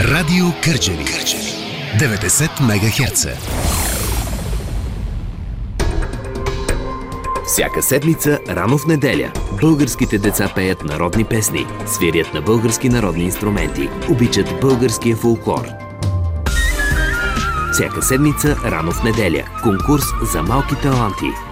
Радио Кърджали. 90 МГц. Всяка седмица, рано в неделя, българските деца пеят народни песни, свирят на български народни инструменти, обичат българския фолклор. Всяка седмица, рано в неделя, конкурс за малки таланти –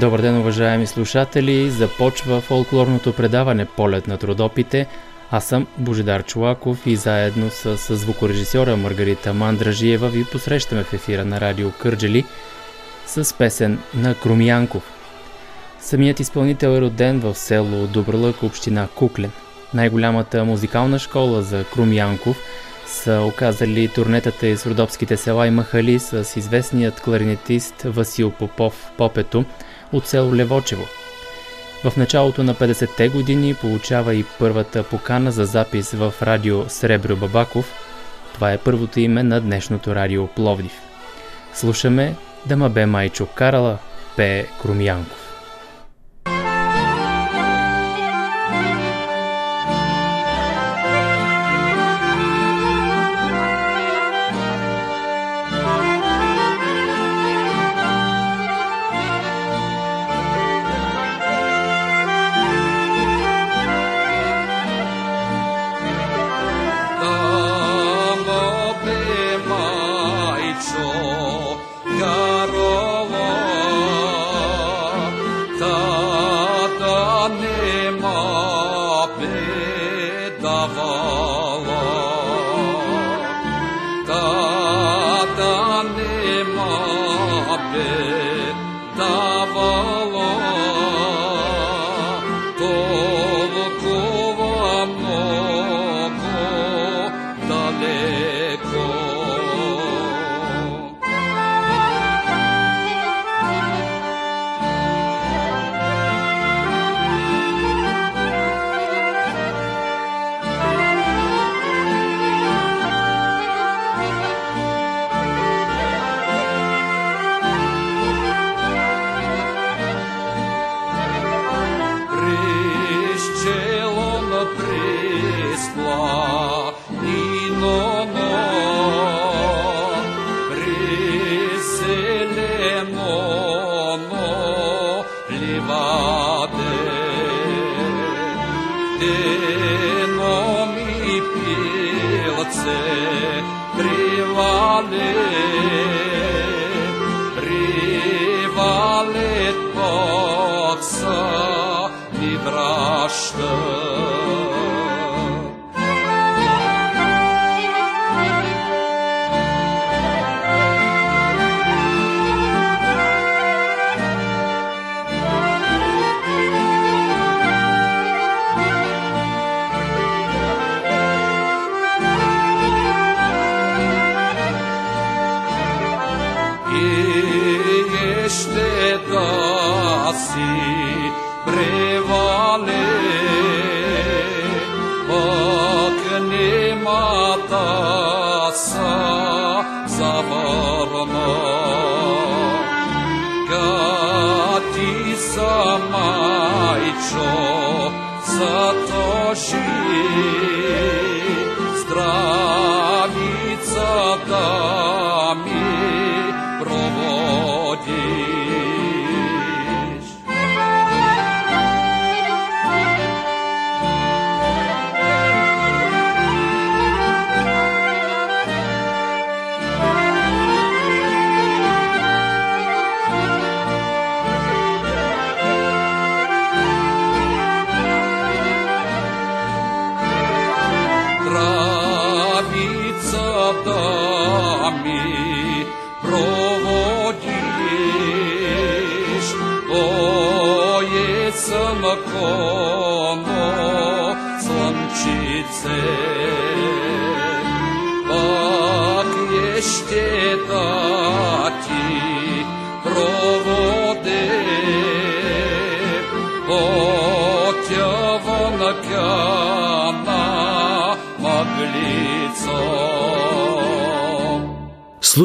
Добър ден, уважаеми слушатели! Започва фолклорното предаване Полет на трудопите. Аз съм Божидар Чулаков и заедно с, с звукорежисьора Маргарита Мандражиева ви посрещаме в ефира на радио Кърджели с песен на Крумянков. Самият изпълнител е роден в село Добролък, община Куклен. Най-голямата музикална школа за Крумянков са оказали турнетата из родопските села и махали с известният кларинетист Васил Попов Попето – от село Левочево. В началото на 50-те години получава и първата покана за запис в радио Сребро Бабаков. Това е първото име на днешното радио Пловдив. Слушаме да ма бе майчо карала, пее Крумянков.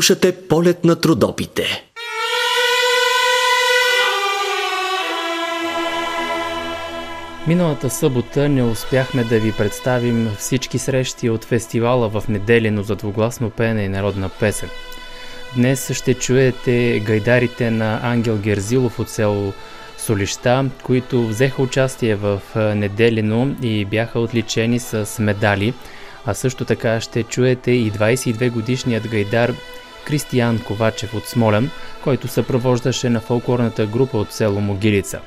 Слушате полет на трудопите. Миналата събота не успяхме да ви представим всички срещи от фестивала в неделено за двугласно пеене и народна песен. Днес ще чуете гайдарите на Ангел Герзилов от село Солища, които взеха участие в неделено и бяха отличени с медали. А също така ще чуете и 22 годишният гайдар Кристиян Ковачев от Смолен, който съпровождаше на фолклорната група от село Могилица.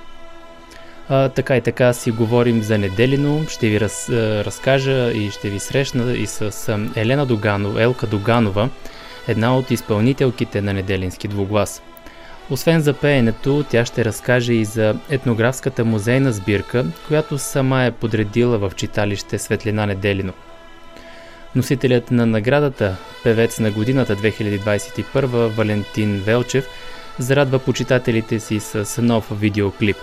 А, така и така си говорим за Неделино. Ще ви раз, разкажа и ще ви срещна и с Елена Доганова, Елка Доганова, една от изпълнителките на Неделински двуглас. Освен за пеенето, тя ще разкаже и за етнографската музейна сбирка, която сама е подредила в читалище Светлина Неделино. Носителят на наградата, певец на годината 2021 Валентин Велчев, зарадва почитателите си с нов видеоклип.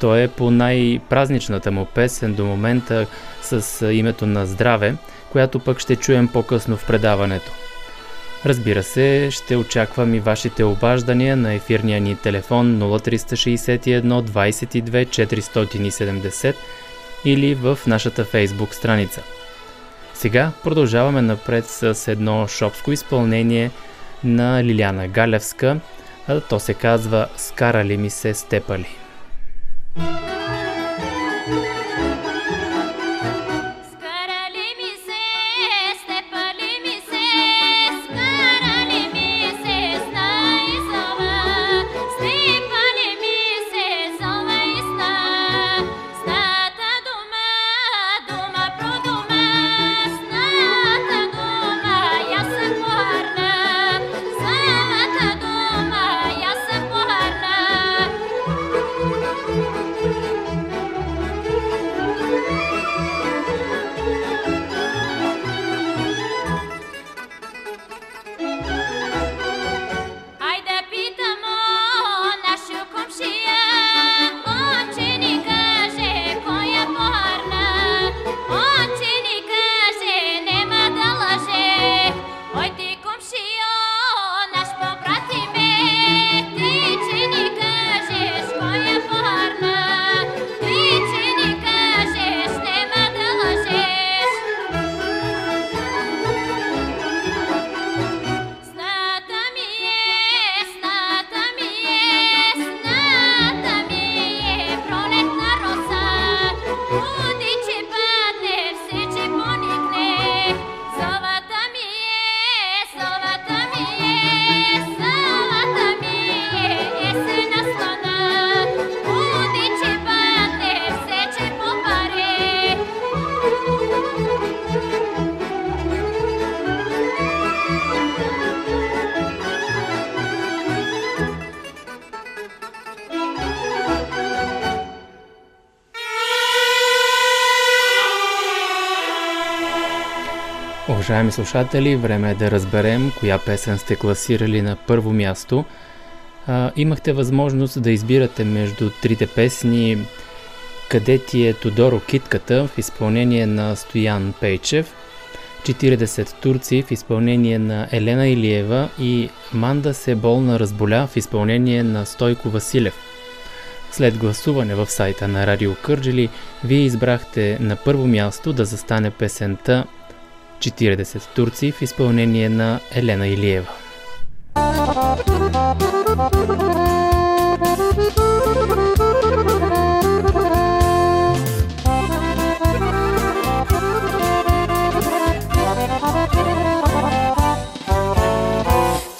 Той е по най-празничната му песен до момента с името на Здраве, която пък ще чуем по-късно в предаването. Разбира се, ще очаквам и вашите обаждания на ефирния ни телефон 0361 22 470 или в нашата фейсбук страница. Сега продължаваме напред с едно шопско изпълнение на Лиляна Галевска, то се казва «Скарали ми се степали». thank you Уважаеми слушатели, време е да разберем коя песен сте класирали на първо място. А, имахте възможност да избирате между трите песни Къде ти е Тодоро Китката в изпълнение на Стоян Пейчев, 40 турци в изпълнение на Елена Илиева и Манда се болна разболя в изпълнение на Стойко Василев. След гласуване в сайта на Радио Кърджели, вие избрахте на първо място да застане песента 40 турци в изпълнение на Елена Илиева.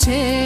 Take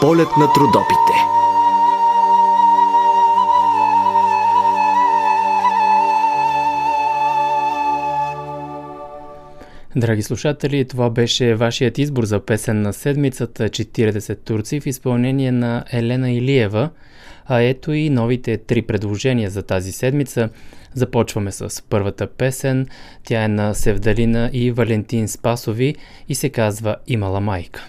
полет на трудопите. Драги слушатели, това беше вашият избор за песен на седмицата 40 турци в изпълнение на Елена Илиева. А ето и новите три предложения за тази седмица. Започваме с първата песен. Тя е на Севдалина и Валентин Спасови и се казва Имала майка.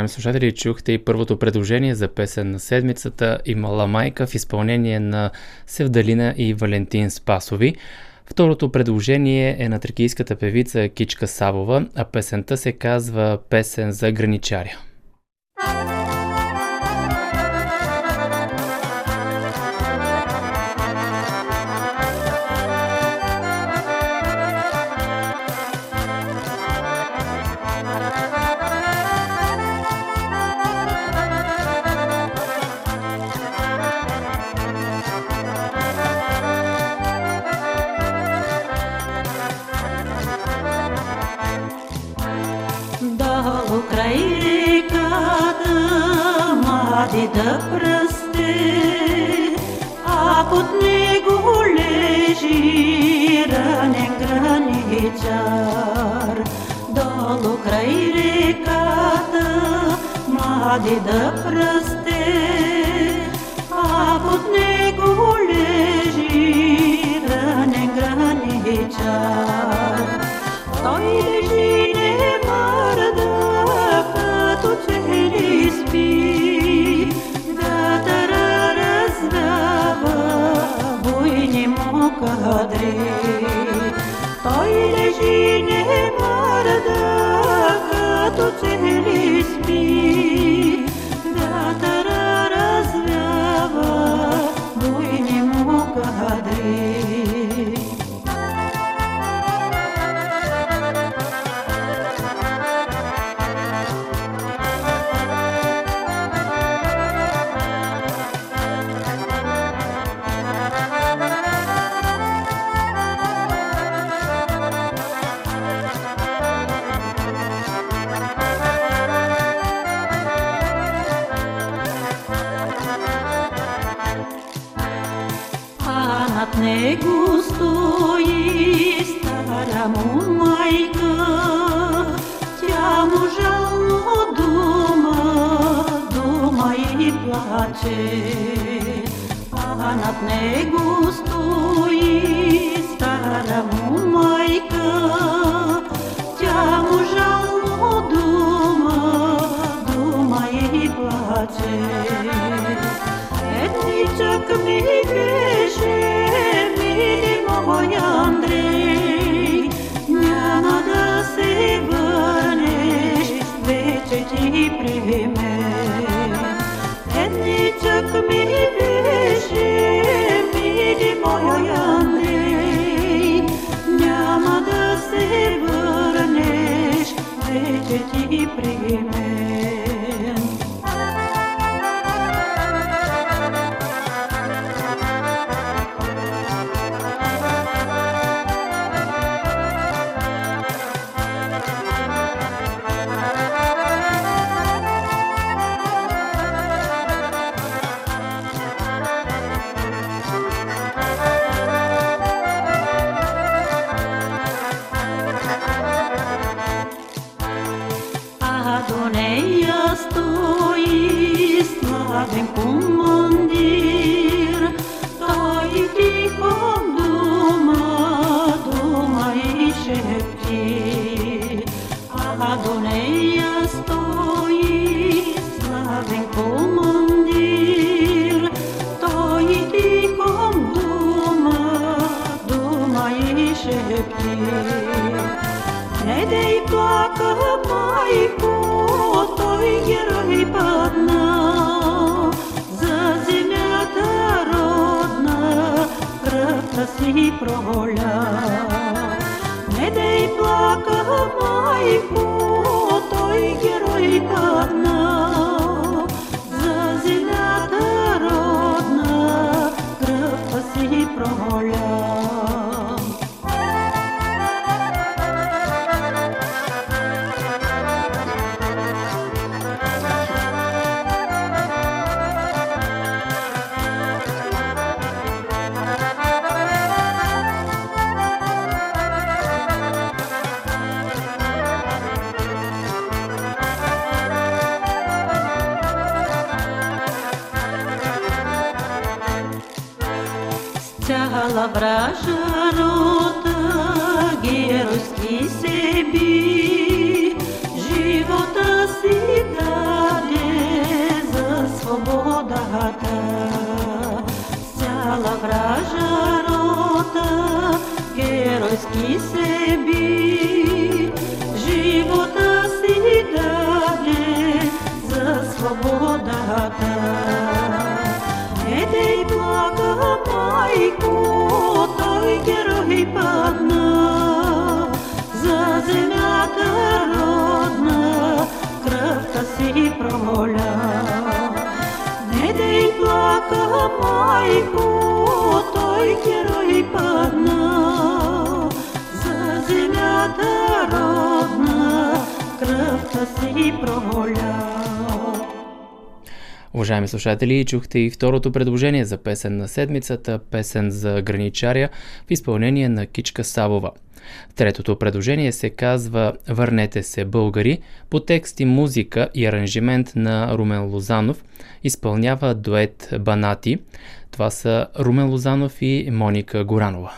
Уважаеми слушатели, чухте и първото предложение за песен на седмицата и Мала майка в изпълнение на Севдалина и Валентин Спасови. Второто предложение е на трикийската певица Кичка Савова, а песента се казва Песен за граничаря. Млади да пръсте, а под него лежи ранен граничар. Той лежи не мърда, като че ли спи, kadri Той лежи не мърда, като цели спи слушатели, чухте и второто предложение за песен на седмицата, песен за граничаря в изпълнение на Кичка Савова. Третото предложение се казва Върнете се българи по тексти музика и аранжимент на Румен Лозанов. Изпълнява дует Банати. Това са Румен Лозанов и Моника Горанова.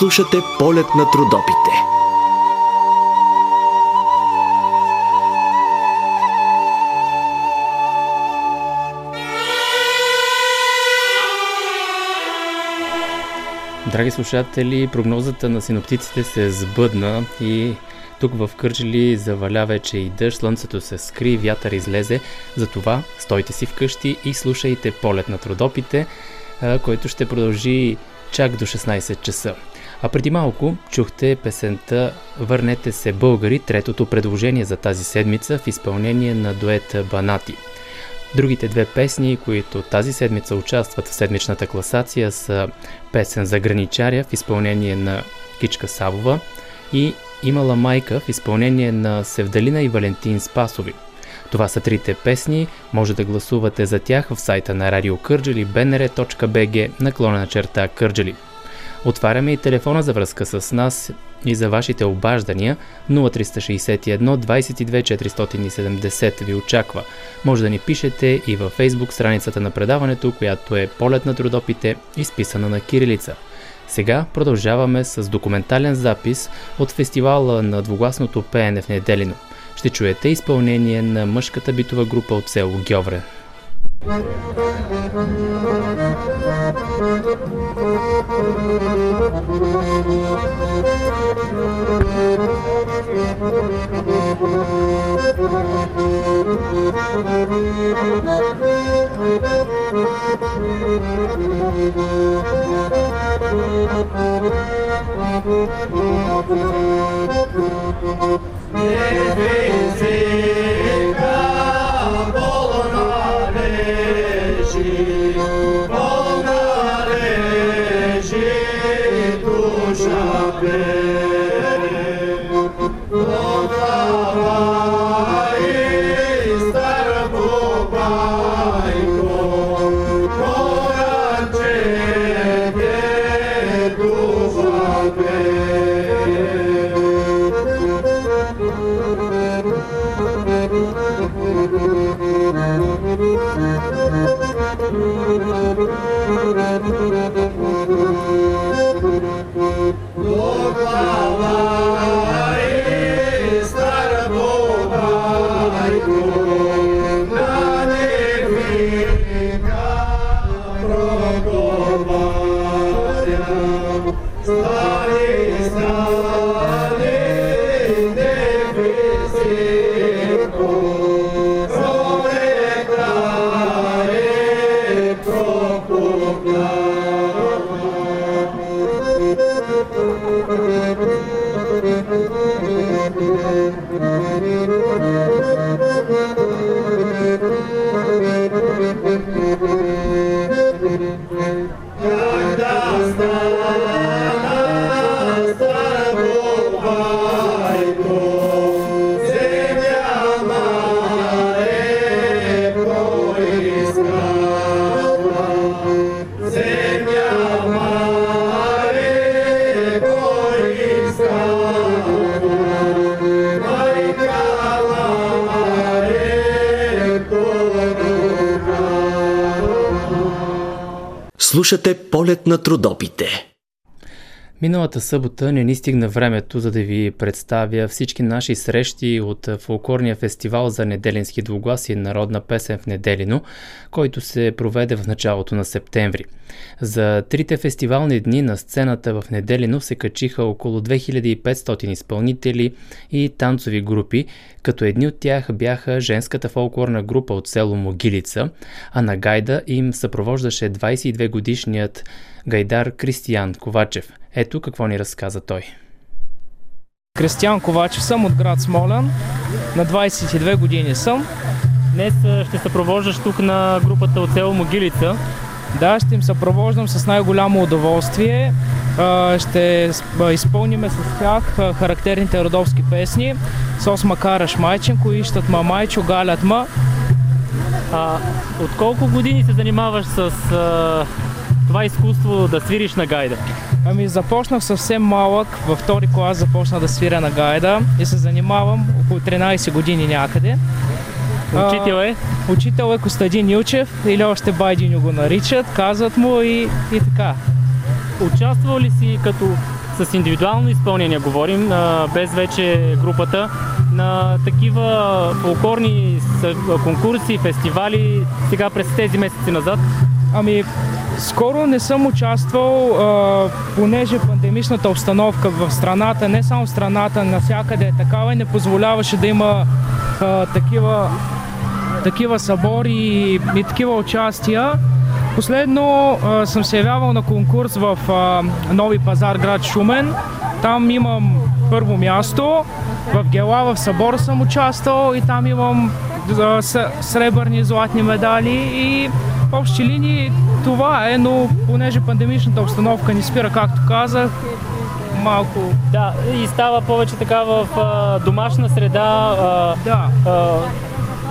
Слушате полет на трудопите. Драги слушатели, прогнозата на синоптиците се сбъдна и тук в Кърджали заваля вече и дъжд, слънцето се скри, вятър излезе. Затова стойте си вкъщи и слушайте полет на трудопите, който ще продължи чак до 16 часа. А преди малко чухте песента Върнете се българи, третото предложение за тази седмица в изпълнение на дует Банати. Другите две песни, които тази седмица участват в седмичната класация са песен за граничаря в изпълнение на Кичка Савова и Имала майка в изпълнение на Севдалина и Валентин Спасови. Това са трите песни, може да гласувате за тях в сайта на Радио Кърджали bnr.bg наклонена черта Кърджали. Отваряме и телефона за връзка с нас и за вашите обаждания 0361 22 470 ви очаква. Може да ни пишете и във Facebook страницата на предаването, която е Полет на трудопите, изписана на кирилица. Сега продължаваме с документален запис от фестивала на двугласното пеене в Неделино. Ще чуете изпълнение на мъжката битова група от село Гьовре. It is easy. Baba. Senhor. Слушате полет на трудопите. Миналата събота не ни стигна времето, за да ви представя всички наши срещи от фолклорния фестивал за неделински двуглас и народна песен в Неделино, който се проведе в началото на септември. За трите фестивални дни на сцената в Неделино се качиха около 2500 изпълнители и танцови групи, като едни от тях бяха женската фолклорна група от село Могилица, а на гайда им съпровождаше 22 годишният гайдар Кристиян Ковачев. Ето какво ни разказа той. Кристиян Ковачев съм от град Смолян. На 22 години съм. Днес ще съпровождаш тук на групата от село Могилица. Да, ще им съпровождам с най-голямо удоволствие. Ще изпълниме с тях характерните родовски песни. Сос Макараш Майченко, Ищат ма майчо, галят ма. От колко години се занимаваш с това изкуство да свириш на гайда? Ами започнах съвсем малък, във втори клас започна да свиря на гайда и се занимавам около 13 години някъде. Учител е? А, учител е Костадин Илчев или още Байдиню го наричат, казват му и, и така. Участвал ли си като с индивидуално изпълнение, говорим, без вече групата, на такива фолклорни конкурси, фестивали, сега през тези месеци назад? Ами, скоро не съм участвал, а, понеже пандемичната обстановка в страната, не само в страната, навсякъде е такава и не позволяваше да има а, такива, такива събори и, и такива участия. Последно а, съм се явявал на конкурс в а, Нови пазар, град Шумен. Там имам първо място. В Гела, в събор съм участвал и там имам а, сребърни златни медали и в общи линии това е, но понеже пандемичната обстановка ни спира, както казах, малко... Да, и става повече така в а, домашна среда. А, да. А,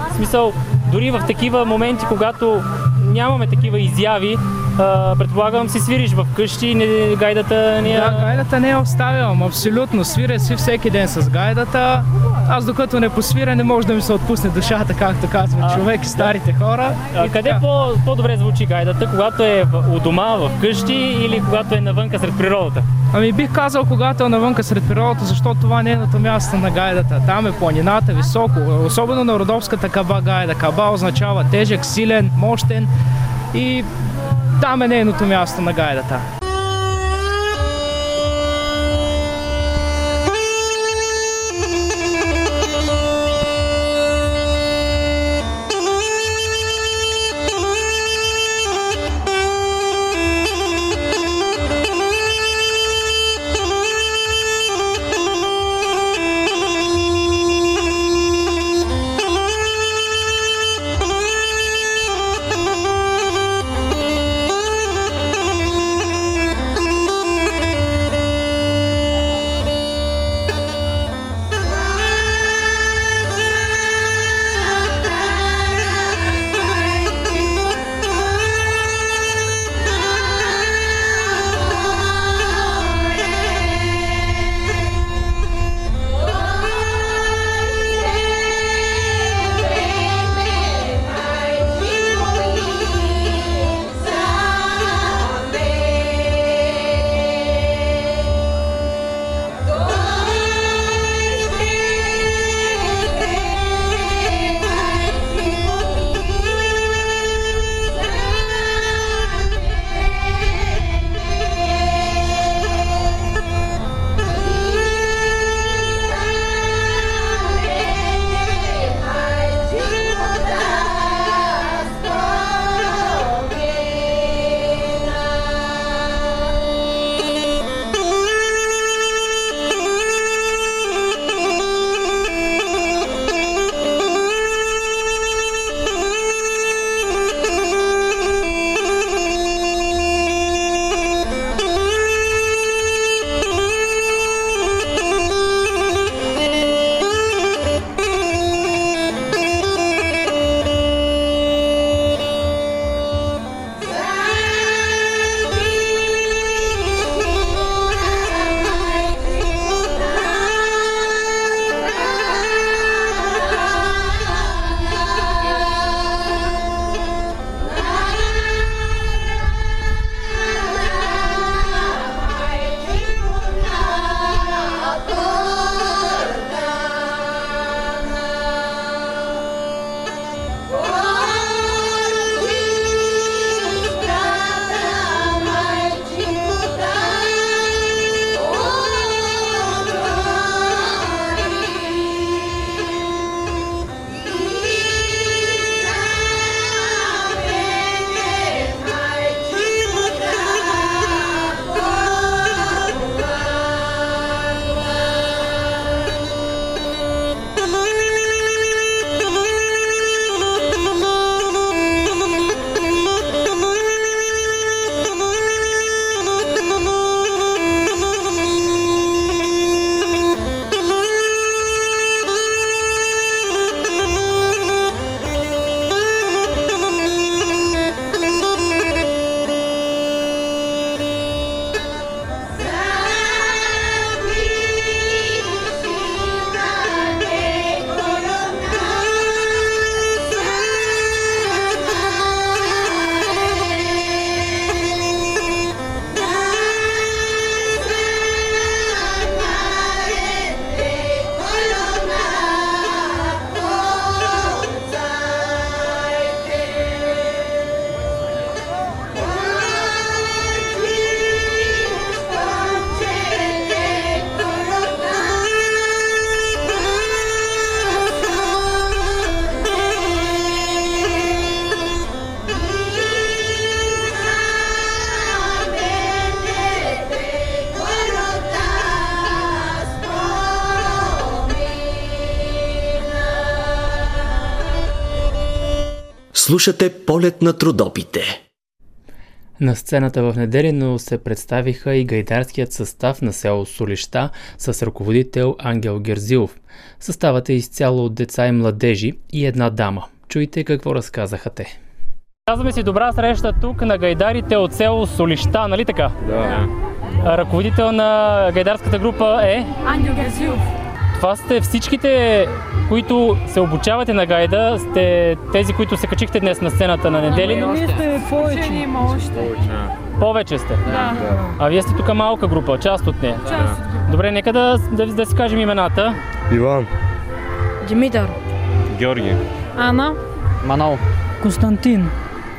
в смисъл, дори в такива моменти, когато нямаме такива изяви, а, предполагам си свириш в къщи, не, гайдата не Да, гайдата не я оставям, абсолютно. Свиря си всеки ден с гайдата. Аз докато не посвиря, не може да ми се отпусне душата, както казва а, човек и старите да. хора. А, къде по, по-добре звучи гайдата? Когато е у дома, в къщи или когато е навънка сред природата? Ами бих казал, когато е навънка сред природата, защото това не е нейното място на гайдата. Там е планината, високо, особено на родовската каба гайда. Каба означава тежък, силен, мощен и там е нейното място на гайдата. Слушате полет на трудопите. На сцената в Неделино се представиха и гайдарският състав на село Солища с ръководител Ангел Герзилов. Съставът е изцяло от деца и младежи и една дама. Чуйте какво разказаха те. Казваме си добра среща тук на гайдарите от село Солища, нали така? Да. Ръководител на гайдарската група е? Ангел Газилов. Това сте всичките, които се обучавате на гайда, сте тези, които се качихте днес на сцената на Неделино. Ние сте повече. има още. Повече сте. Да. А вие сте тук малка група, част от нея. Част от. Добре, нека да, да, да си кажем имената. Иван. Димитър. Георги. Ана. Манол. Константин.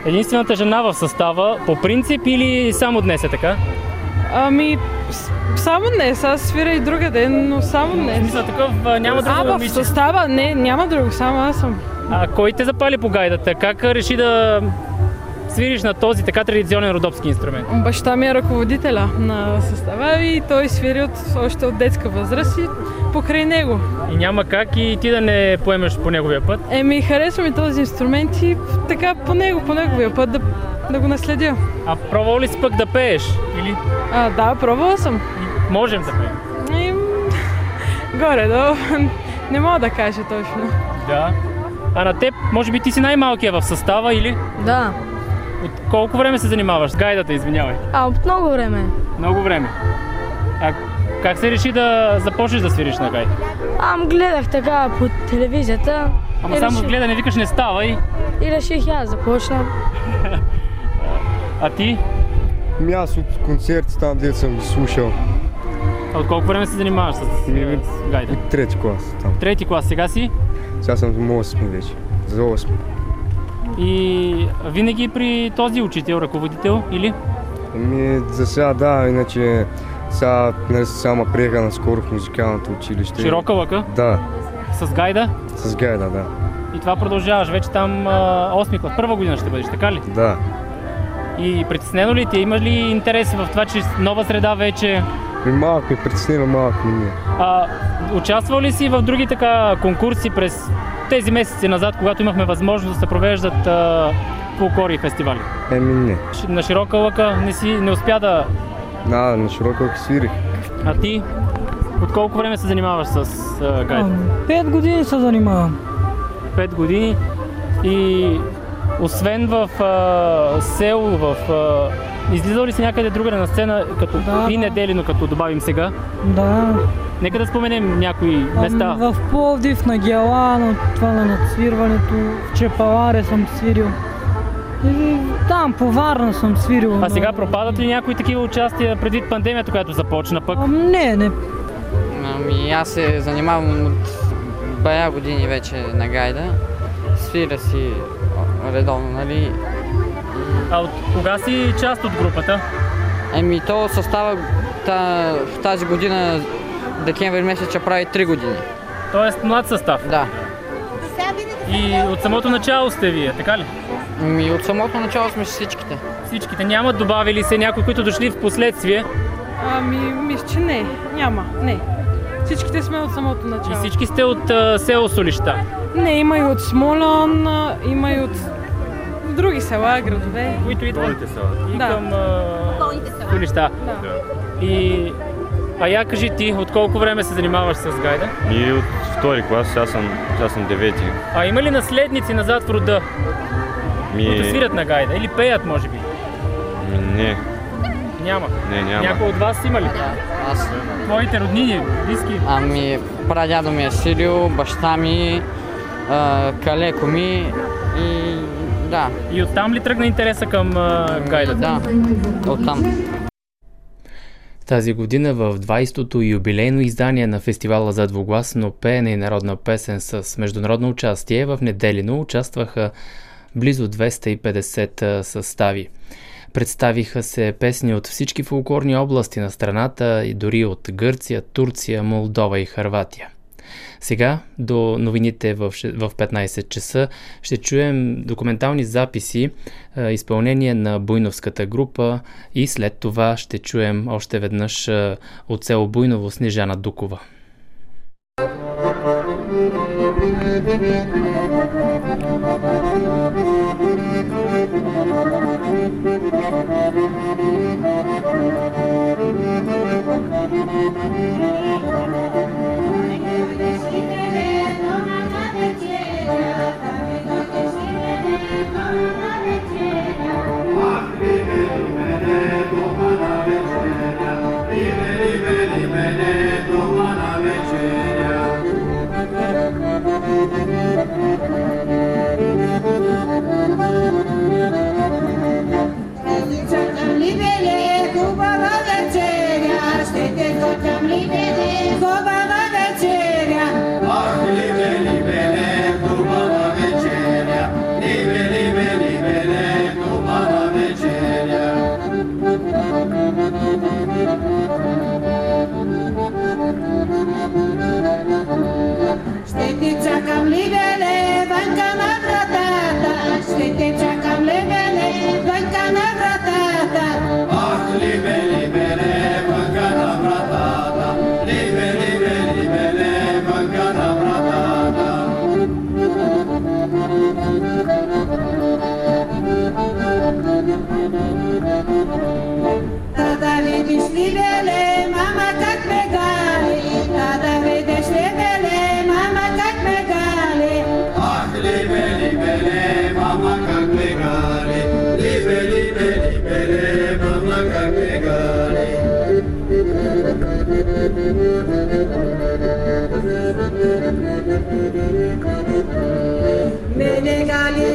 Единствената жена в състава, по принцип или само днес е така? Ами, само днес. Аз свиря и друга ден, но само днес. Мисля такъв, няма друго А, в момиче. състава? Не, няма друго, само аз съм. А кой те запали по гайдата? Как реши да свириш на този така традиционен родопски инструмент? Баща ми е ръководителя на състава и той свири от, още от детска възраст и покрай него. И няма как и ти да не поемеш по неговия път. Еми, харесва ми този инструмент и така по него, по неговия път да, да го наследя. А пробвал ли си пък да пееш? Или А, да, пробвала съм. можем да пеем? И, горе, да. Не мога да кажа точно. Да. А на теб, може би ти си най-малкия в състава или? Да. От колко време се занимаваш с гайдата, извинявай? А, от много време. Много време. А как се реши да започнеш да свириш на гайда? Ам гледах така по телевизията Ама само реших, гледане викаш не става и... и реших аз започна. А ти? Ми аз от концерти там, дето съм ги слушал. А от колко време се занимаваш с, Ми, с гайда? От трети клас там. Трети клас сега си Сега съм за 8 вече. За 8. и винаги при този учител, ръководител или? Ами, за сега да, иначе сега нали, само приеха наскоро в музикалното училище. Широка лъка Да, с гайда с гайда, да. и това продължаваш. Вече там а, 8 клас, първа година ще бъдеш, така ли? Да. И притеснено ли ти? е? Има ли интерес в това, че нова среда вече? Ми малко ме притеснява, малко не ми е. А, участвал ли си в други така конкурси през тези месеци назад, когато имахме възможност да се провеждат а, фулклори и фестивали? Еми не. На широка лъка не, си, не успя да... Да, на широко свирих. А ти? От колко време се занимаваш с а, гайд? Пет години се занимавам. 5 години и освен в а, село, в... А, излизал ли си някъде другаде на сцена, като Да, и неделино, като добавим сега? Да. Нека да споменем някои места. В Пловдив, на Гелан, това на надсвирването, в Чепаларе съм свирил. И там по Варна съм свирил. А сега пропадат ли някои такива участия предвид пандемията, която започна пък? А, не, не. Ами аз се занимавам от бая години вече на гайда. Свира си редовно, нали? А от кога си част от групата? Еми то състава та, в тази година, декември месец, ще прави 3 години. Тоест млад състав. Да. И от самото начало сте вие, така ли? Ами от самото начало сме всичките. Всичките нямат добавили се някои, които дошли в последствие. Ами, мисля, че не. Няма. Не. Всичките сме от самото И начало. всички сте от а, село Солища. Не, има и от Смолян, има и от други села, градове. Които идват и Да. към а, Солища. Да. И а я кажи ти, от колко време се занимаваш с гайда? И от втори клас, сега съм, сега съм девети. А има ли наследници назад в рода, Ми, които свирят на гайда? Или пеят, може би? ми, не, Няма. не, няма. Някой от вас има ли? Аз, Твоите роднини, близки? ами прадядо ми е свирил, баща ми, а, калеко ми и да, И оттам ли тръгна интереса към а, гайдата? да, оттам. Тази година в 20-то юбилейно издание на фестивала за двугласно пеене и народна песен с международно участие в Неделино участваха близо 250 състави. Представиха се песни от всички фолклорни области на страната и дори от Гърция, Турция, Молдова и Харватия. Сега, до новините в ше- в 15 часа, ще чуем документални записи, изпълнение на Буйновската група и след това ще чуем още веднъж от село Буйново Снежана Дукова. Thank you.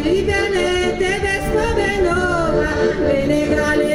liberne te vespa benova, bene grale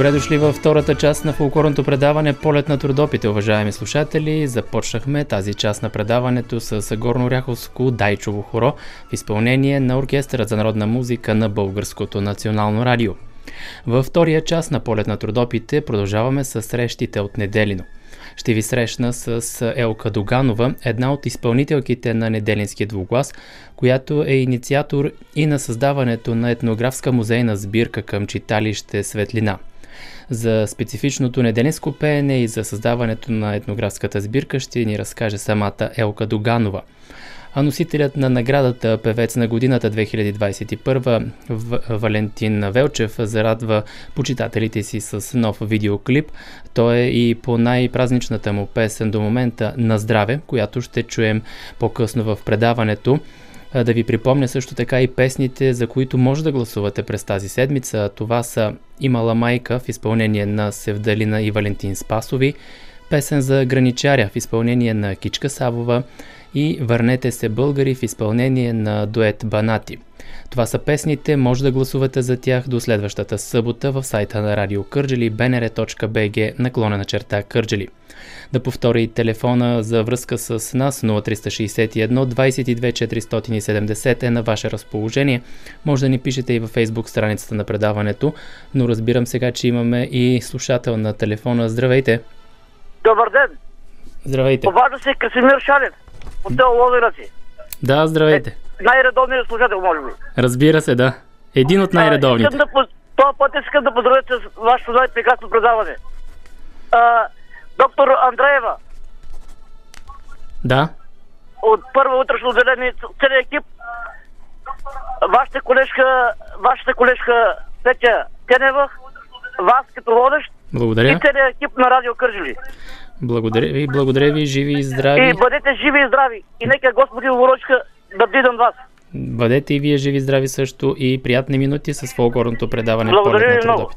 Добре дошли във втората част на фулкорното предаване Полет на трудопите, уважаеми слушатели. Започнахме тази част на предаването с Горно-Ряховско Дайчово хоро в изпълнение на Оркестъра за народна музика на Българското национално радио. Във втория част на Полет на трудопите продължаваме с срещите от неделино. Ще ви срещна с Елка Доганова, една от изпълнителките на Неделинския двуглас, която е инициатор и на създаването на етнографска музейна сбирка към читалище Светлина – за специфичното неделинско пеене и за създаването на етнографската сбирка ще ни разкаже самата Елка Доганова. А носителят на наградата Певец на годината 2021 Валентин Велчев зарадва почитателите си с нов видеоклип. Той е и по най-празничната му песен до момента На здраве, която ще чуем по-късно в предаването. Да ви припомня също така и песните, за които може да гласувате през тази седмица. Това са Имала майка в изпълнение на Севдалина и Валентин Спасови, песен за граничаря в изпълнение на Кичка Савова и Върнете се българи в изпълнение на дует Банати. Това са песните, може да гласувате за тях до следващата събота в сайта на Радио Кърджели bnr.bg наклонена черта Кърджели да повтори телефона за връзка с нас 0361 22 470 е на ваше разположение. Може да ни пишете и във Facebook страницата на предаването, но разбирам сега, че имаме и слушател на телефона. Здравейте! Добър ден! Здравейте! Обажда се Красимир Шалев от село Лозераци. Да, здравейте! Е, най-редовният слушател, може би. Разбира се, да. Един от най-редовните. Да, това път искам да поздравя с вашето най-прекрасно предаване. А, доктор Андреева. Да. От първо утрешно отделение, целият екип. Вашата колежка, вашата колежка Петя Кенева, вас като водещ. Благодаря. И целият екип на Радио Кържили. Благодаря ви, благодаря ви, живи и здрави. И бъдете живи и здрави. И нека Господи Ворочка да бидам вас. Бъдете и вие живи и здрави също и приятни минути с фолклорното предаване. Благодаря ви много.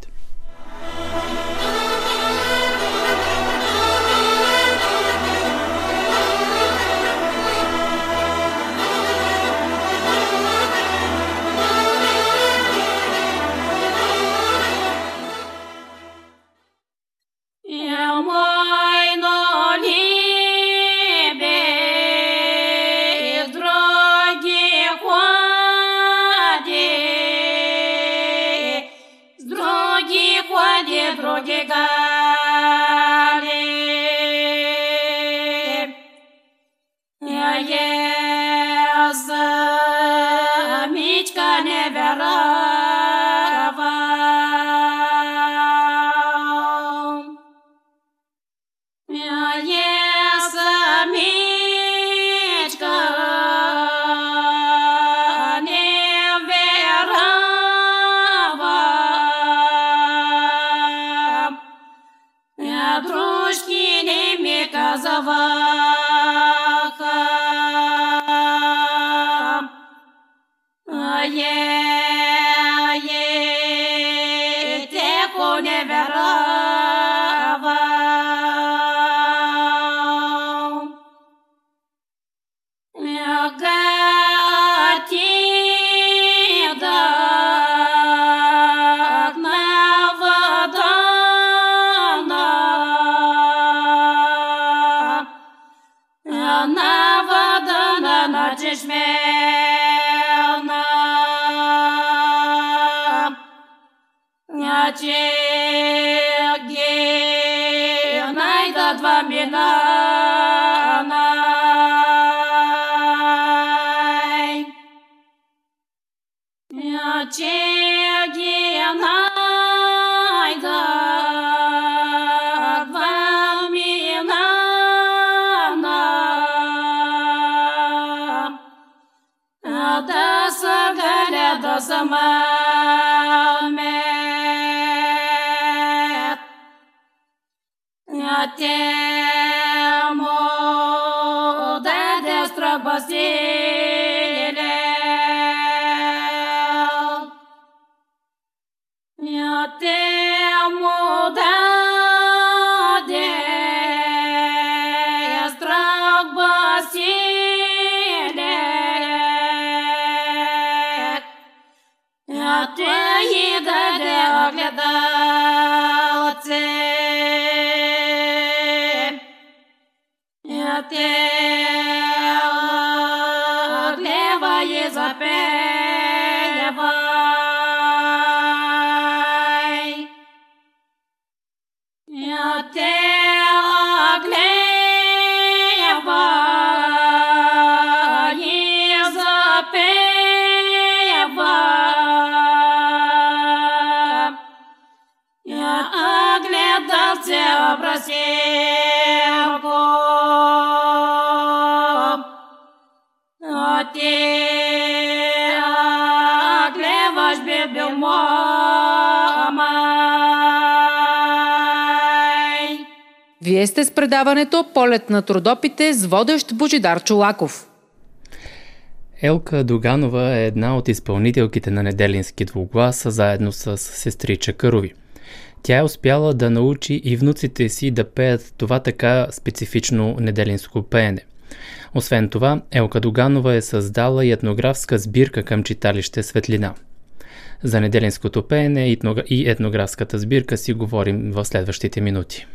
Te и да огледа. Вие сте с предаването Полет на трудопите с водещ Божидар Чулаков. Елка Доганова е една от изпълнителките на неделински двуглас, заедно с сестри Чакърови. Тя е успяла да научи и внуците си да пеят това така специфично неделинско пеене. Освен това, Елка Доганова е създала и етнографска сбирка към читалище Светлина. За неделинското пеене и етнографската сбирка си говорим в следващите минути.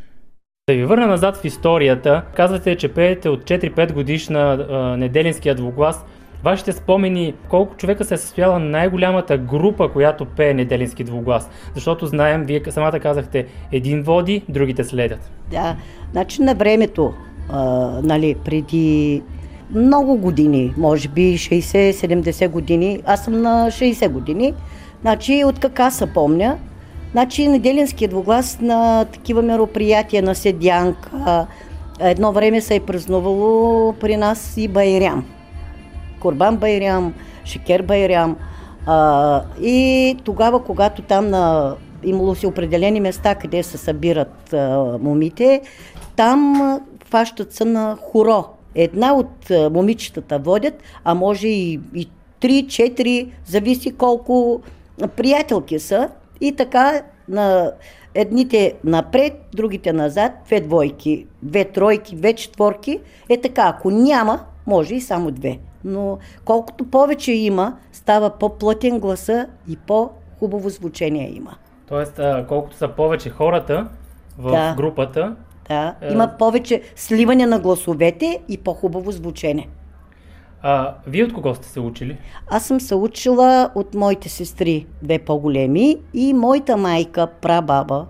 Да ви върна назад в историята. Казвате, че пеете от 4-5 годишна а, неделинския двуглас. Вашите спомени, колко човека се е състояла най-голямата група, която пее неделински двуглас? Защото знаем, вие самата казахте, един води, другите следят. Да, значи на времето, а, нали, преди много години, може би 60-70 години, аз съм на 60 години, значи от кака се помня, значи неделинският двуглас на такива мероприятия, на седянка, едно време се е празнувало при нас и Байрям. Курбан Байрям, Шекер Байрям. А, и тогава, когато там на, имало си определени места, къде се събират а, момите, там а, фащат се на хоро. Една от а, момичетата водят, а може и, и 3-4, зависи колко приятелки са. И така на едните напред, другите назад, две двойки, две тройки, две четворки. Е така, ако няма, може и само две. Но колкото повече има, става по-плътен гласа и по-хубаво звучение има. Тоест, колкото са повече хората в Да. групата, Да, Е. има повече сливане на гласовете и по-хубаво звучение. А, вие от кого сте се учили? Аз съм се учила от моите сестри, две по-големи, и моята майка, прабаба,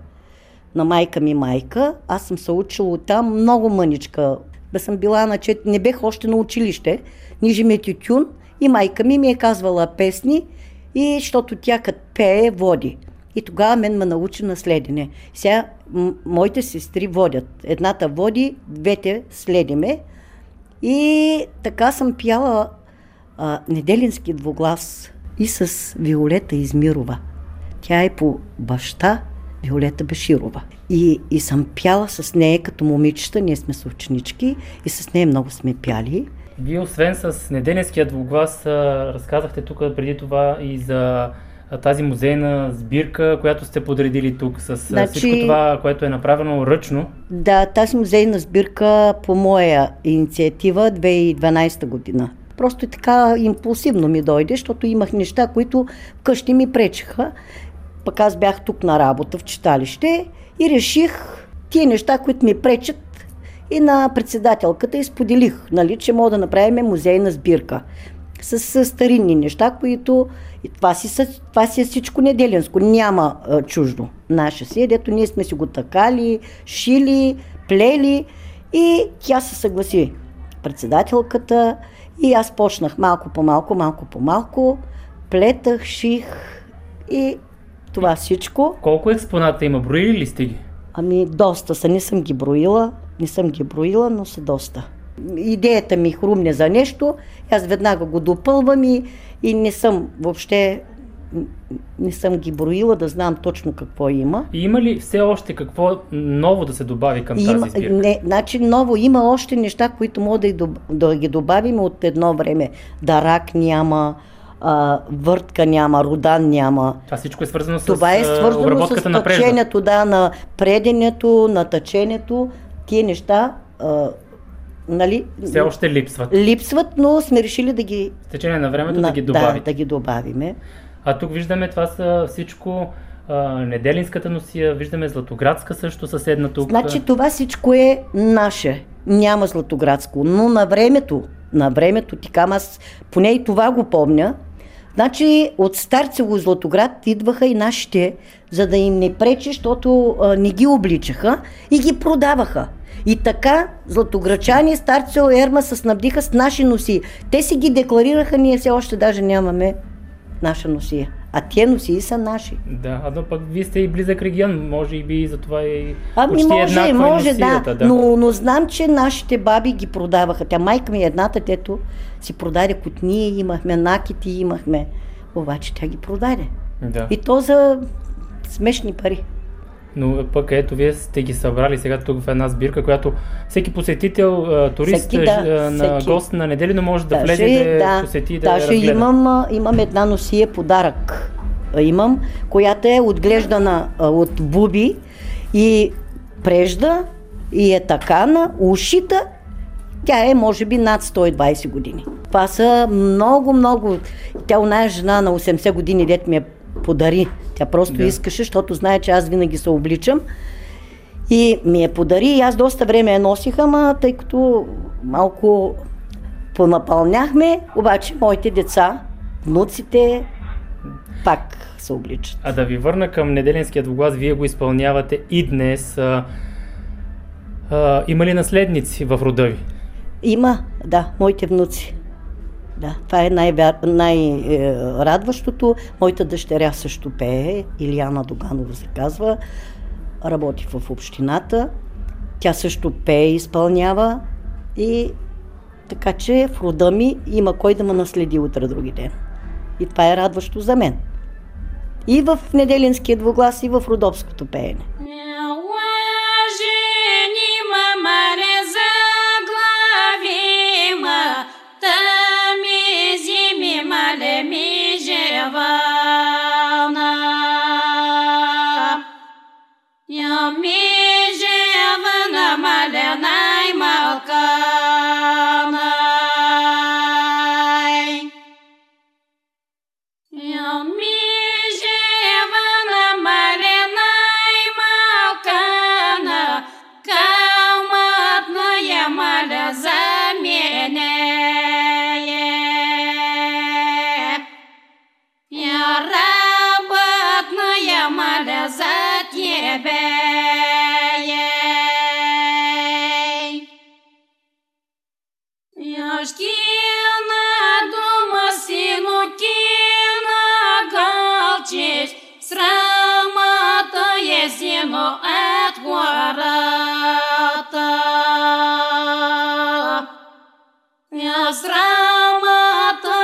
на майка ми майка, аз съм се учила от там много мъничка. Да съм била на чет... не бех още на училище, ниже ме тютюн и майка ми ми е казвала песни, и защото тя като пее, води. И тогава мен ме научи на следене. Сега м- моите сестри водят. Едната води, двете следиме. И така съм пяла а, неделински двуглас и с Виолета Измирова. Тя е по баща Виолета Беширова. И, и съм пяла с нея като момичета, ние сме съученички и с нея много сме пяли. Вие освен с неделинския двуглас, разказахте тук преди това и за тази музейна сбирка, която сте подредили тук с Значи- всичко това, което е направено ръчно. Да, тази музейна сбирка по моя инициатива 2012 година. Просто и така импулсивно ми дойде, защото имах неща, които вкъщи ми пречеха. Пък аз бях тук на работа в читалище и реших тия неща, които ми пречат и на председателката и споделих, нали, че мога да направим музейна сбирка с старинни неща, които и това, си, са- това си е всичко неделинско, няма а, чуждо. Наше си, е, дето ние сме си го такали, шили, плели и тя се съгласи. Председателката и аз почнах малко по малко, малко по малко, плетах, ших и това всичко. Колко експоната има? Броили ли сте ги? Ами доста са, не съм ги броила, не съм ги броила, но са доста. Идеята ми хрумне за нещо, аз веднага го допълвам и, и не съм въобще, не съм ги броила да знам точно какво има. И има ли все още какво ново да се добави към Има, тази сбирка? не, значи ново, има още неща, които мога да, и доб- да ги добавим от едно време. Дарак няма, а, въртка няма, родан няма. Това всичко е свързано с Това е свързано с обработката на прежда. да, на преденето, на тъченето. Тия неща, а, нали, Все още липсват. липсват, но сме решили да ги, С течение на времето да на- ги да, добавите. да ги добавиме. А тук виждаме това са всичко а, Неделинската носия, виждаме Златоградска също съседна тук. Значи това всичко е наше. няма Златоградско. Но на времето, на времето, ти кам, аз поне и това го помня, Значи от Старцево и Златоград идваха и нашите, за да им не пречи, защото а, не ги обличаха и ги продаваха. И така златограчани, Старцево и Ерма се снабдиха с наши носи. Те си ги декларираха, ние все още даже нямаме наша носия. А те носии са наши. Да, а но пък вие сте и близък регион, може и би затова и Ами може, може, носията, да. Но, но знам, че нашите баби ги продаваха. Тя майка ми едната, дето си продаде котние имахме, накити имахме. Обаче тя ги продаде. Да. И то за смешни пари. Но пък ето, вие сте ги събрали сега тук в една сбирка, която всеки посетител, турист, Всеки, да, на всеки. гост на неделя може да Даже, влезе да, да, посети и да даже разгледа. имам, имам една носие подарък. Имам, която е отглеждана от буби и прежда и е такана, ушита. Тя е, може би, над 120 години. Това са много, много... Тя, оная жена на 80 години, дет ми я подари. Тя просто Да. искаше, защото знае, че аз винаги се обличам. И ми я подари и аз доста време я носих, ама тъй като малко понапълняхме, обаче моите деца, внуците, пак се обличат. А да ви върна към неделинският двуглас, вие го изпълнявате и днес. А, а, има ли наследници в рода ви? Има, да, моите внуци. Да, това е най-радващото. Моята дъщеря също пее, Илияна Доганова се казва, работи в общината. Тя също пее и изпълнява и така че в рода ми има кой да ме наследи утре други ден. И това е радващо за мен. И в неделинския двуглас, и в родопското пеене. mi je сину от гората. Я срамата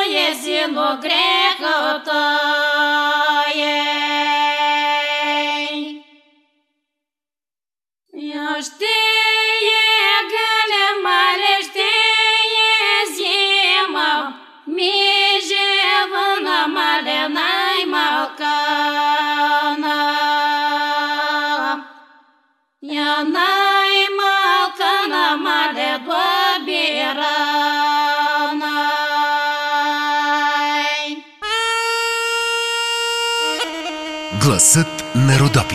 Nerodapia.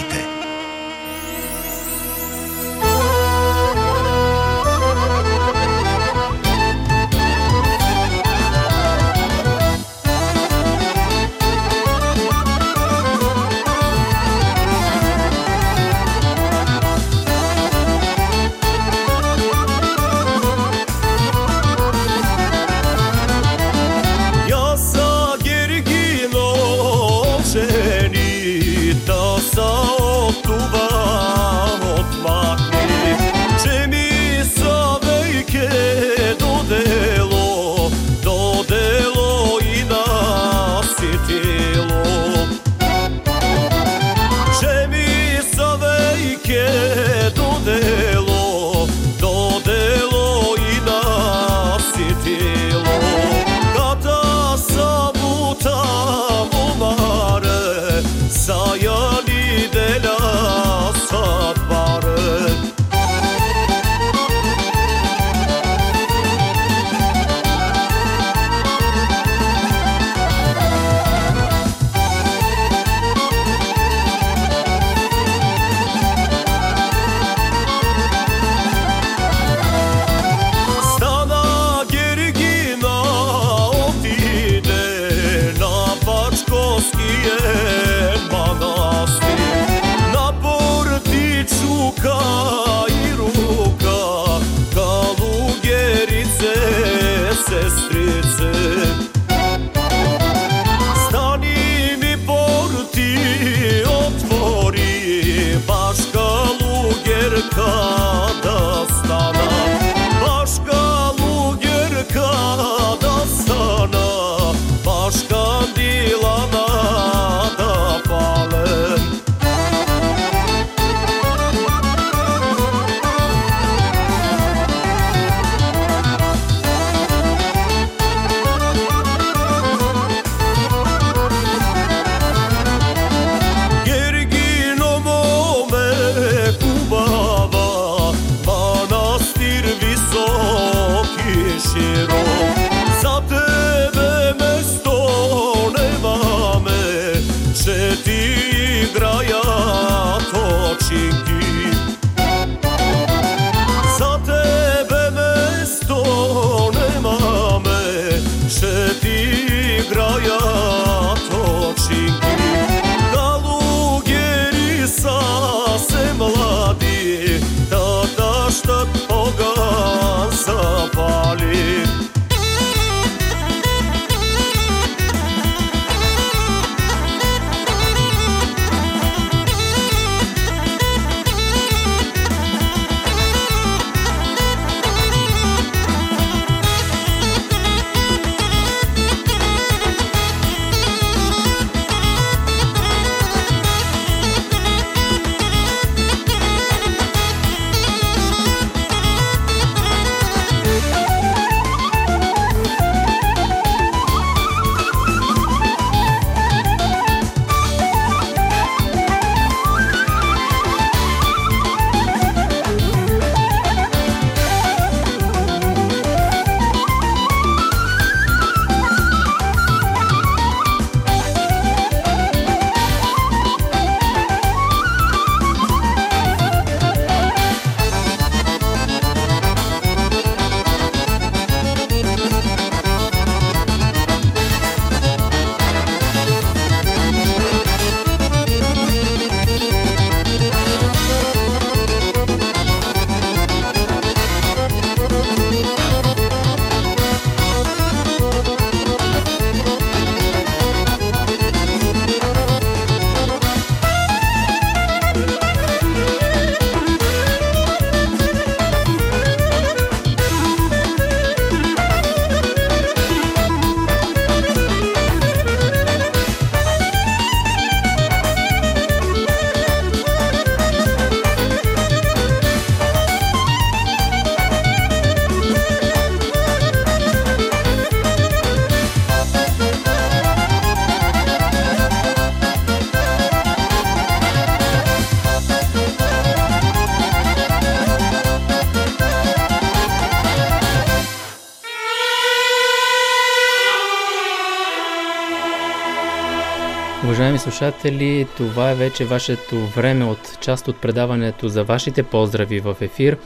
Слушатели, това е вече вашето време от част от предаването за вашите поздрави в ефир.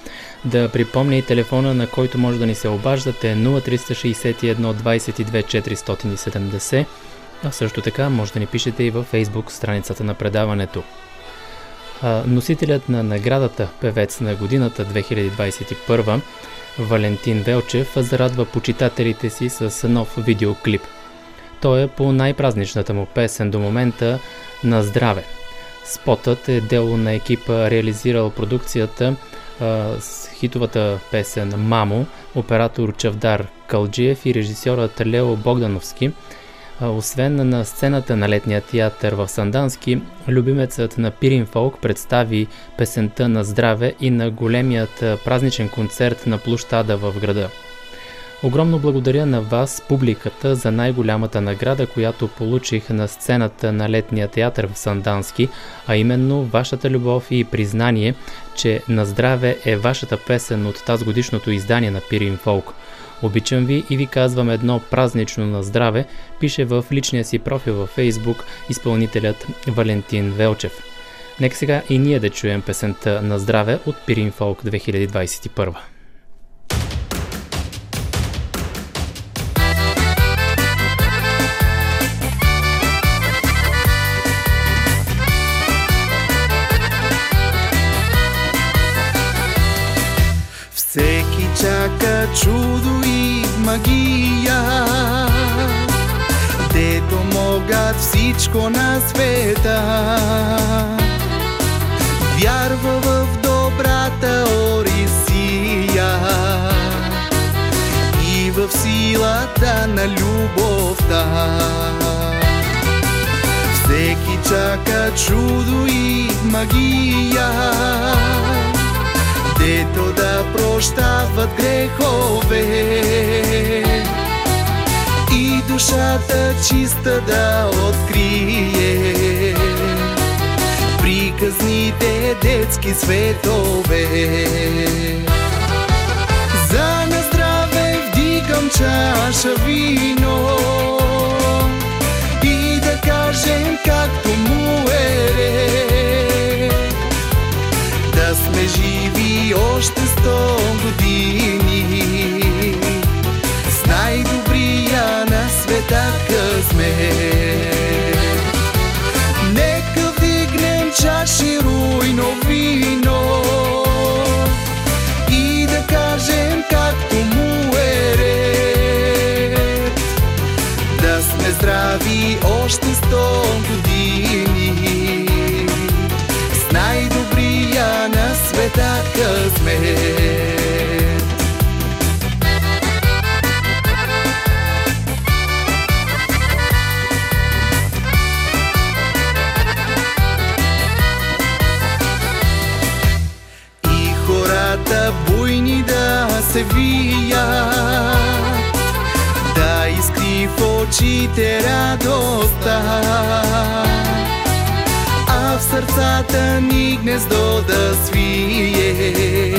Да припомня и телефона, на който може да ни се обаждате 0361 22 470. А също така може да ни пишете и във Facebook страницата на предаването. Носителят на наградата Певец на годината 2021 Валентин Велчев зарадва почитателите си с нов видеоклип. Той е по най-празничната му песен до момента на здраве. Спотът е дело на екипа, реализирал продукцията а, с хитовата песен «Мамо», оператор Чавдар Калджиев и режисьорът Лео Богдановски – освен на сцената на летния театър в Сандански, любимецът на Пирин Фолк представи песента на здраве и на големият празничен концерт на площада в града. Огромно благодаря на вас, публиката, за най-голямата награда, която получих на сцената на летния театър в Сандански, а именно вашата любов и признание, че на здраве е вашата песен от тази годишното издание на Пирин Фолк. Обичам ви и ви казвам едно празнично на здраве, пише в личния си профил във Фейсбук изпълнителят Валентин Велчев. Нека сега и ние да чуем песента на здраве от Пирин Фолк 2021. Чудо и магия, дето могат всичко на света. Вярва в добрата Орисия и в силата на любовта. Всеки чака чудо и магия, дето да прощават грехове. И душата чиста да открие. Приказните детски светове. За на здраве вдигам чаша вино. И да кажем както му е живи още сто години с най-добрия на света късмет. Нека вдигнем чаши руйно вино и да кажем както му е ред. Да сме здрави още сто години света късмет. И хората буйни да се вият, да искри в очите радостта сърцата ни гнездо да свие.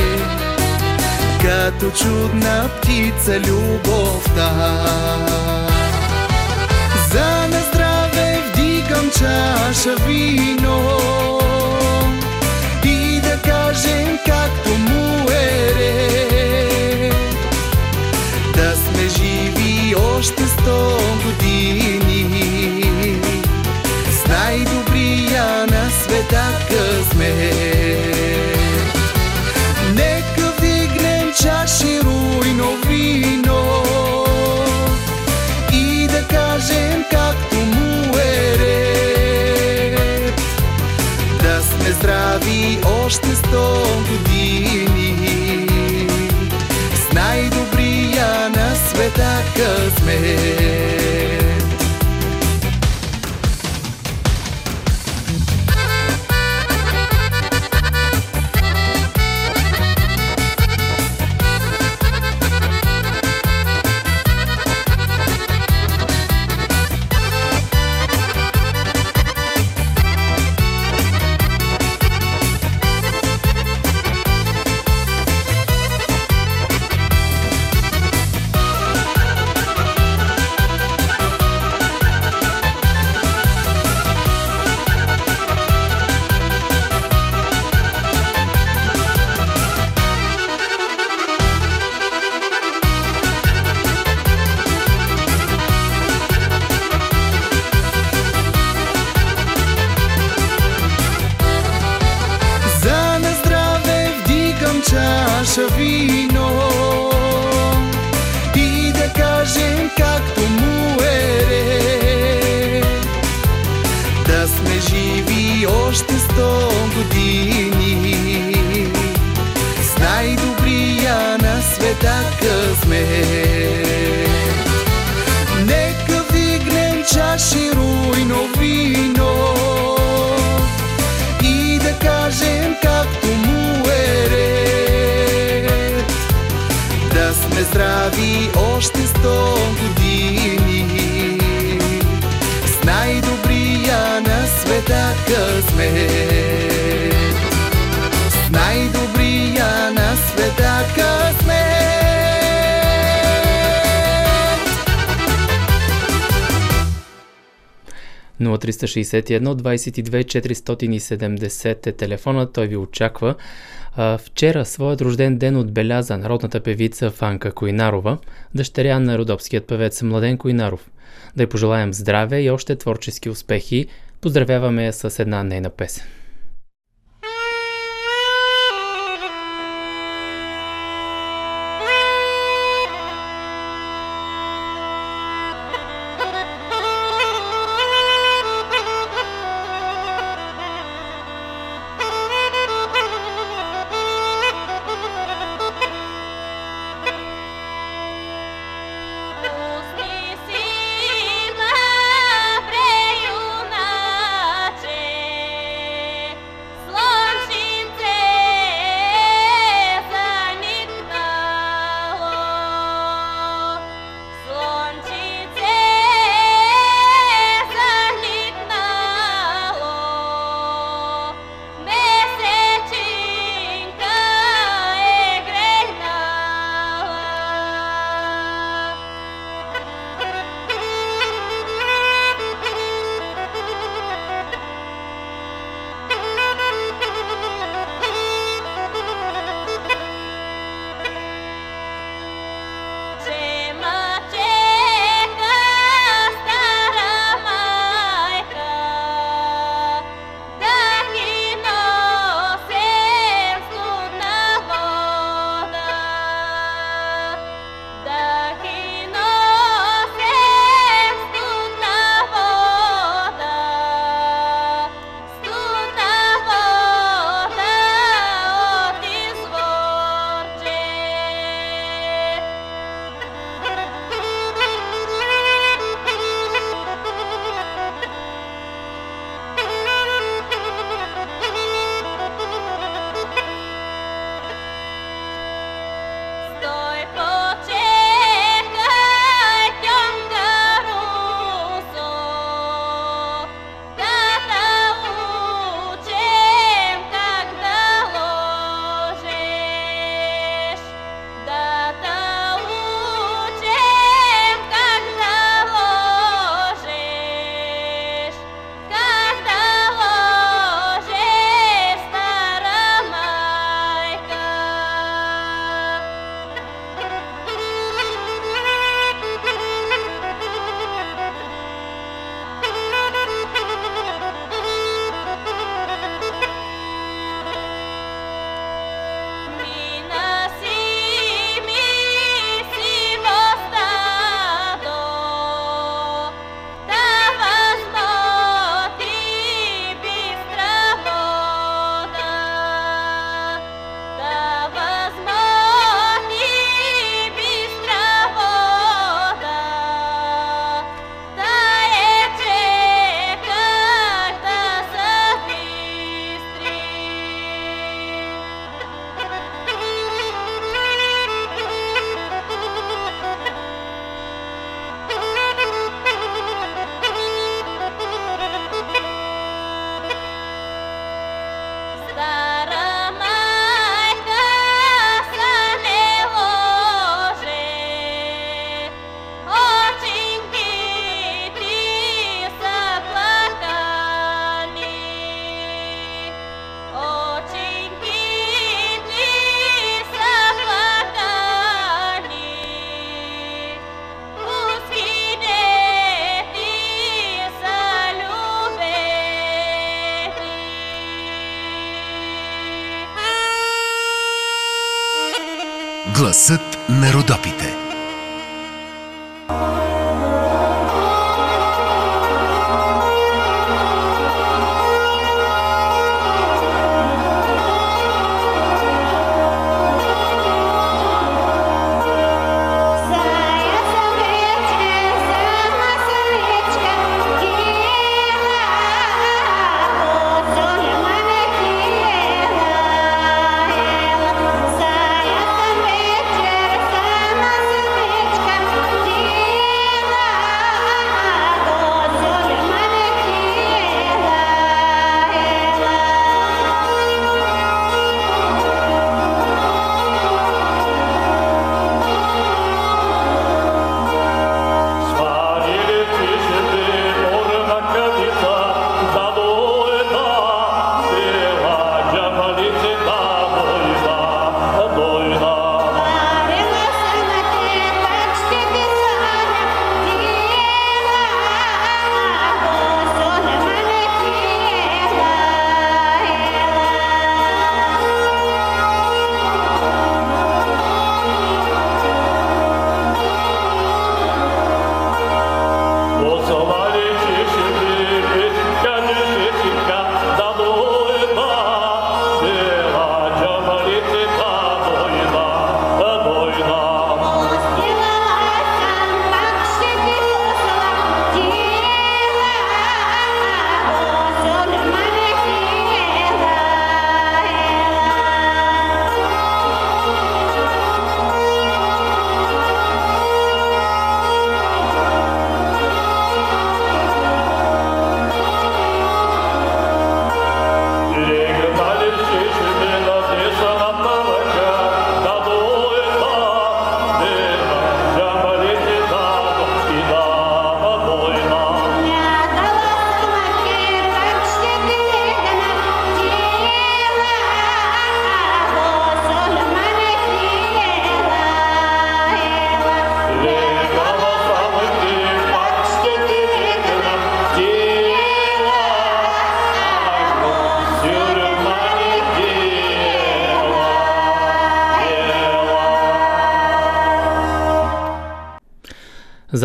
Като чудна птица любовта. За на здраве вдигам чаша вино и да кажем както му е ред. Да сме живи още сто сто години с най-добрия на света късмет. 0361 22 470 е телефона, той ви очаква. Вчера своят рожден ден отбеляза народната певица Фанка Койнарова, дъщеря на родопският певец Младен Койнаров. Да й пожелаем здраве и още творчески успехи. Поздравяваме я с една нейна песен.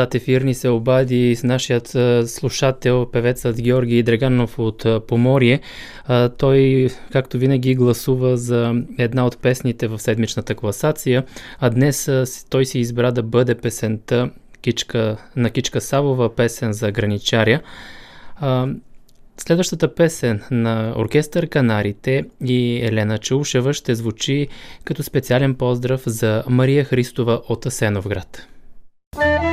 Зад ефир ни се обади с нашият слушател, певецът Георги Драганов от Поморие. Той, както винаги, гласува за една от песните в седмичната класация, а днес той си избра да бъде песента Кичка, на Кичка Савова, песен за граничаря. Следващата песен на оркестър Канарите и Елена Чаушева ще звучи като специален поздрав за Мария Христова от Асеновград. Му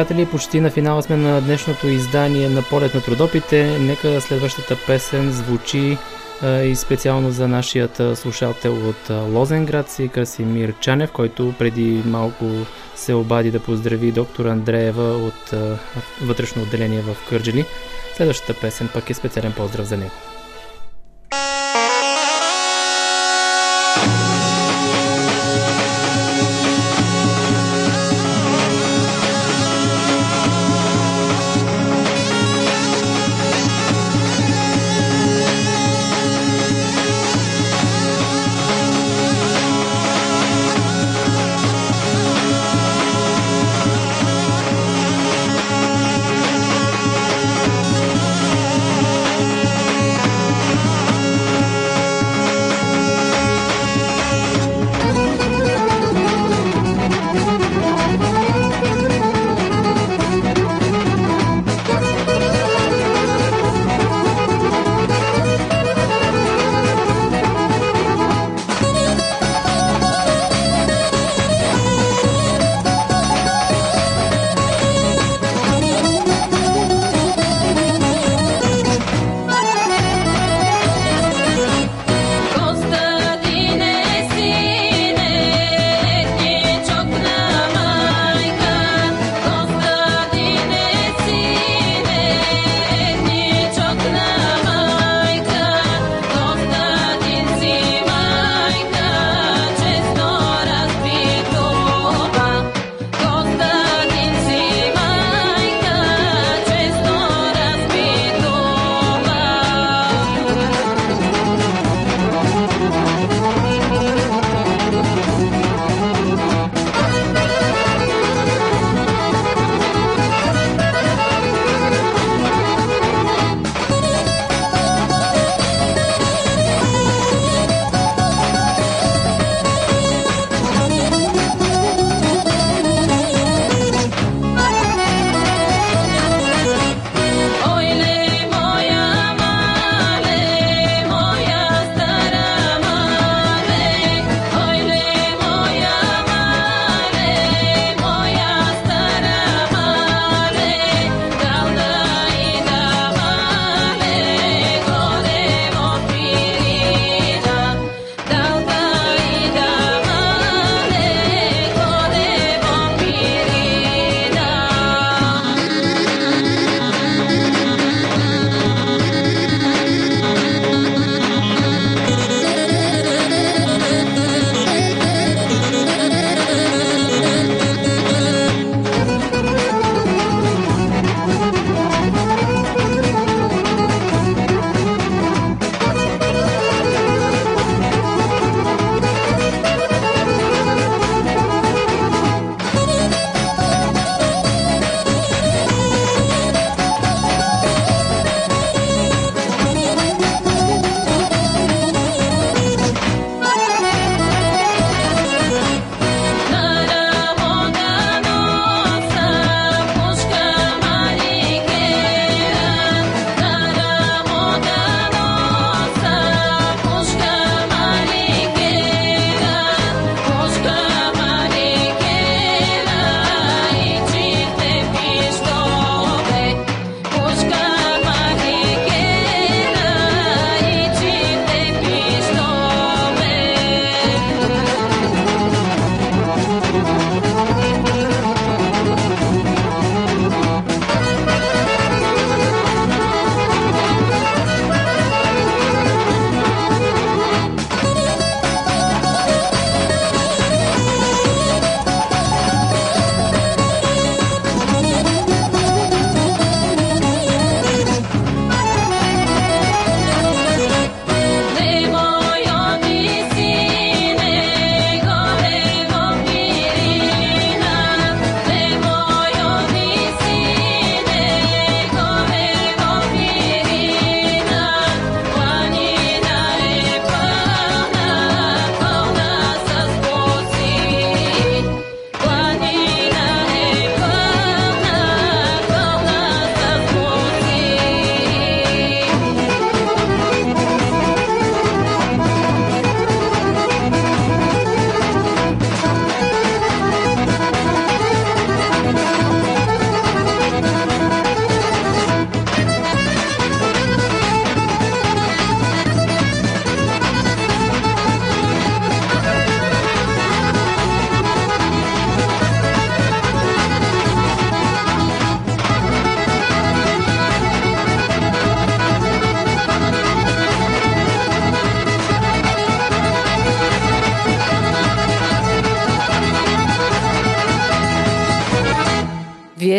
слушатели, почти на финала сме на днешното издание на Полет на трудопите. Нека следващата песен звучи а, и специално за нашият слушател от Лозенград си Красимир Чанев, който преди малко се обади да поздрави доктор Андреева от а, вътрешно отделение в Кърджели. Следващата песен пък е специален поздрав за него.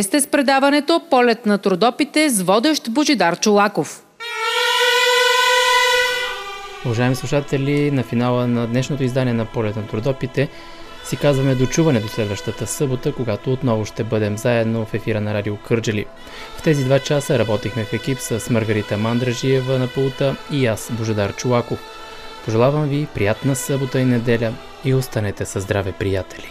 Вие сте с предаването Полет на трудопите с водещ Божидар Чулаков. Уважаеми слушатели, на финала на днешното издание на Полет на трудопите си казваме дочуване до следващата събота, когато отново ще бъдем заедно в ефира на Радио Кърджали. В тези два часа работихме в екип с Маргарита Мандражиева на пулта и аз, Божедар Чулаков. Пожелавам ви приятна събота и неделя и останете със здраве, приятели!